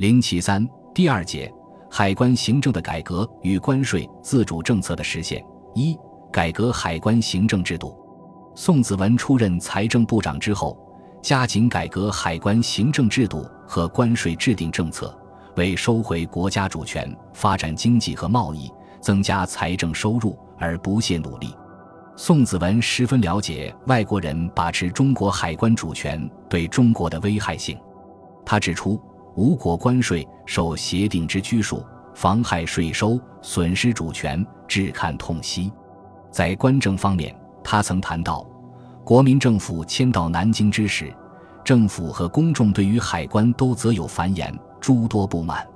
零七三第二节，海关行政的改革与关税自主政策的实现。一、改革海关行政制度。宋子文出任财政部长之后，加紧改革海关行政制度和关税制定政策，为收回国家主权、发展经济和贸易、增加财政收入而不懈努力。宋子文十分了解外国人把持中国海关主权对中国的危害性。他指出，无国关税受协定之拘束，妨害税收，损失主权，至堪痛惜。在关政方面，他曾谈到，国民政府迁到南京之时，政府和公众对于海关都则有繁言，诸多不满。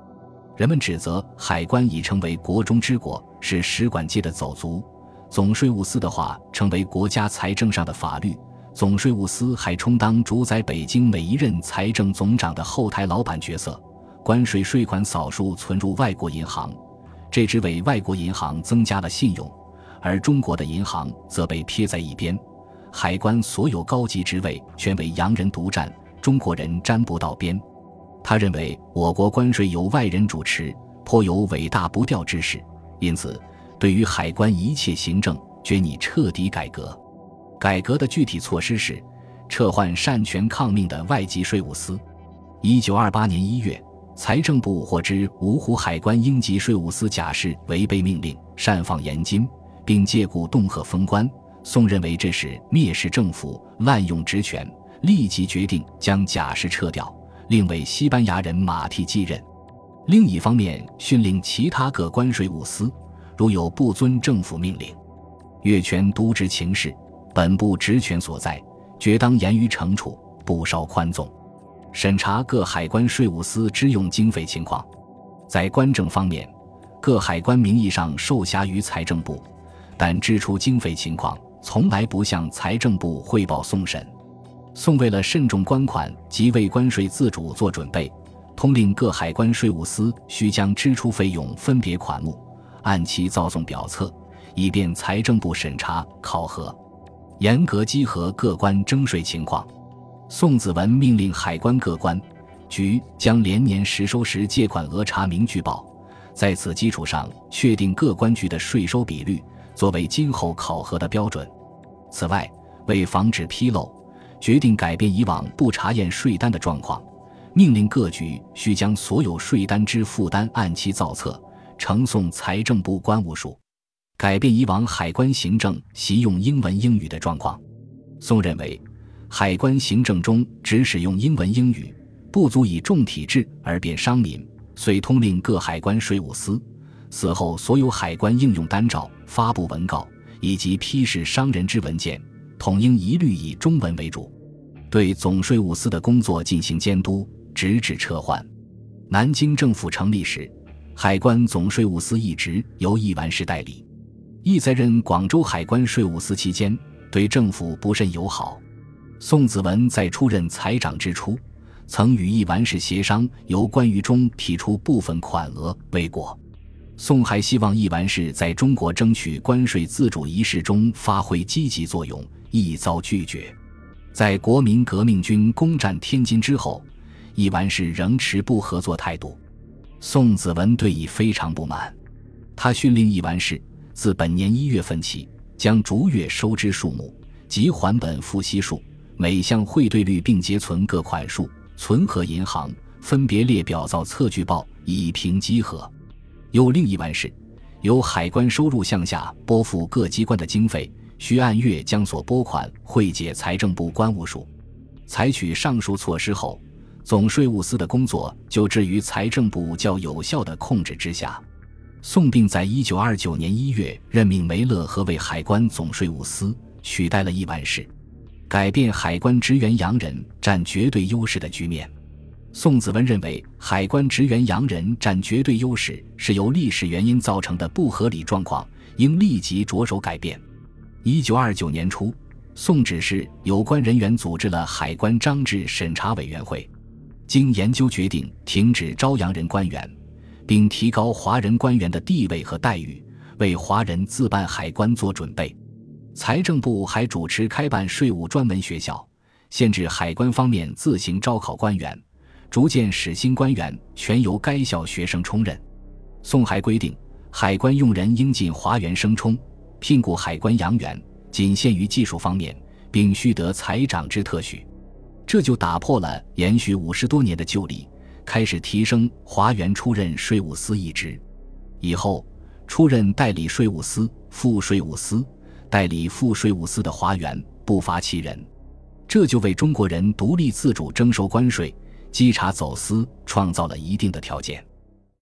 人们指责海关已成为国中之国，是使馆界的走卒。总税务司的话成为国家财政上的法律。总税务司还充当主宰北京每一任财政总长的后台老板角色。关税税款扫数存入外国银行，这只为外国银行增加了信用。而中国的银行则被撇在一边，海关所有高级职位全为洋人独占，中国人沾不到边。他认为我国关税由外人主持，颇有尾大不掉之势，因此对于海关一切行政，决拟彻底改革。改革的具体措施是撤换擅权抗命的外籍税务司。一九二八年一月，财政部获知芜湖海关应级税务司假释违背命令，擅放盐金。并借故恫吓封官，宋认为这是蔑视政府、滥用职权，立即决定将假释撤掉，另为西班牙人马替继任。另一方面，训令其他各关税务司，如有不遵政府命令，越权渎职情事，本部职权所在，决当严于惩处，不稍宽纵。审查各海关税务司支用经费情况，在官政方面，各海关名义上受辖于财政部。但支出经费情况从来不向财政部汇报送审。宋为了慎重关款及为关税自主做准备，通令各海关税务司需将支出费用分别款目按期造送表册，以便财政部审查考核。严格稽核各关征税情况。宋子文命令海关各关局将连年实收时借款额查明具报，在此基础上确定各关局的税收比率。作为今后考核的标准。此外，为防止纰漏，决定改变以往不查验税单的状况，命令各局需将所有税单之负担按期造册，呈送财政部关务署。改变以往海关行政习用英文英语的状况。宋认为，海关行政中只使用英文英语，不足以重体制而变商民，遂通令各海关税务司。此后，所有海关应用单照、发布文告以及批示商人之文件，统应一律以中文为主。对总税务司的工作进行监督，直至撤换。南京政府成立时，海关总税务司一职由易完士代理。易在任广州海关税务司期间，对政府不甚友好。宋子文在出任财长之初，曾与易完士协商，由关于中提出部分款额未果。宋还希望易完士在中国争取关税自主仪式中发挥积极作用，亦遭拒绝。在国民革命军攻占天津之后，易完士仍持不合作态度。宋子文对易非常不满，他训令易完士自本年一月份起，将逐月收支数目及还本付息数、每项汇兑率并结存各款数，存和银行，分别列表造册据报，以平稽核。又另一完事，由海关收入项下拨付各机关的经费，需按月将所拨款汇解财政部关务署。采取上述措施后，总税务司的工作就置于财政部较有效的控制之下。宋并在一九二九年一月任命梅勒和为海关总税务司，取代了一完事，改变海关职员洋人占绝对优势的局面。宋子文认为，海关职员洋人占绝对优势是由历史原因造成的不合理状况，应立即着手改变。一九二九年初，宋指示有关人员组织了海关章制审查委员会，经研究决定停止招洋人官员，并提高华人官员的地位和待遇，为华人自办海关做准备。财政部还主持开办税务专门学校，限制海关方面自行招考官员。逐渐使新官员全由该校学生充任。宋还规定，海关用人应进华员生充，聘雇海关洋员仅限于技术方面，并须得财长之特许。这就打破了延续五十多年的旧例，开始提升华员出任税务司一职。以后，出任代理税务司、副税务司、代理副税务司的华员不乏其人，这就为中国人独立自主征收关税、稽查走私创造了一定的条件。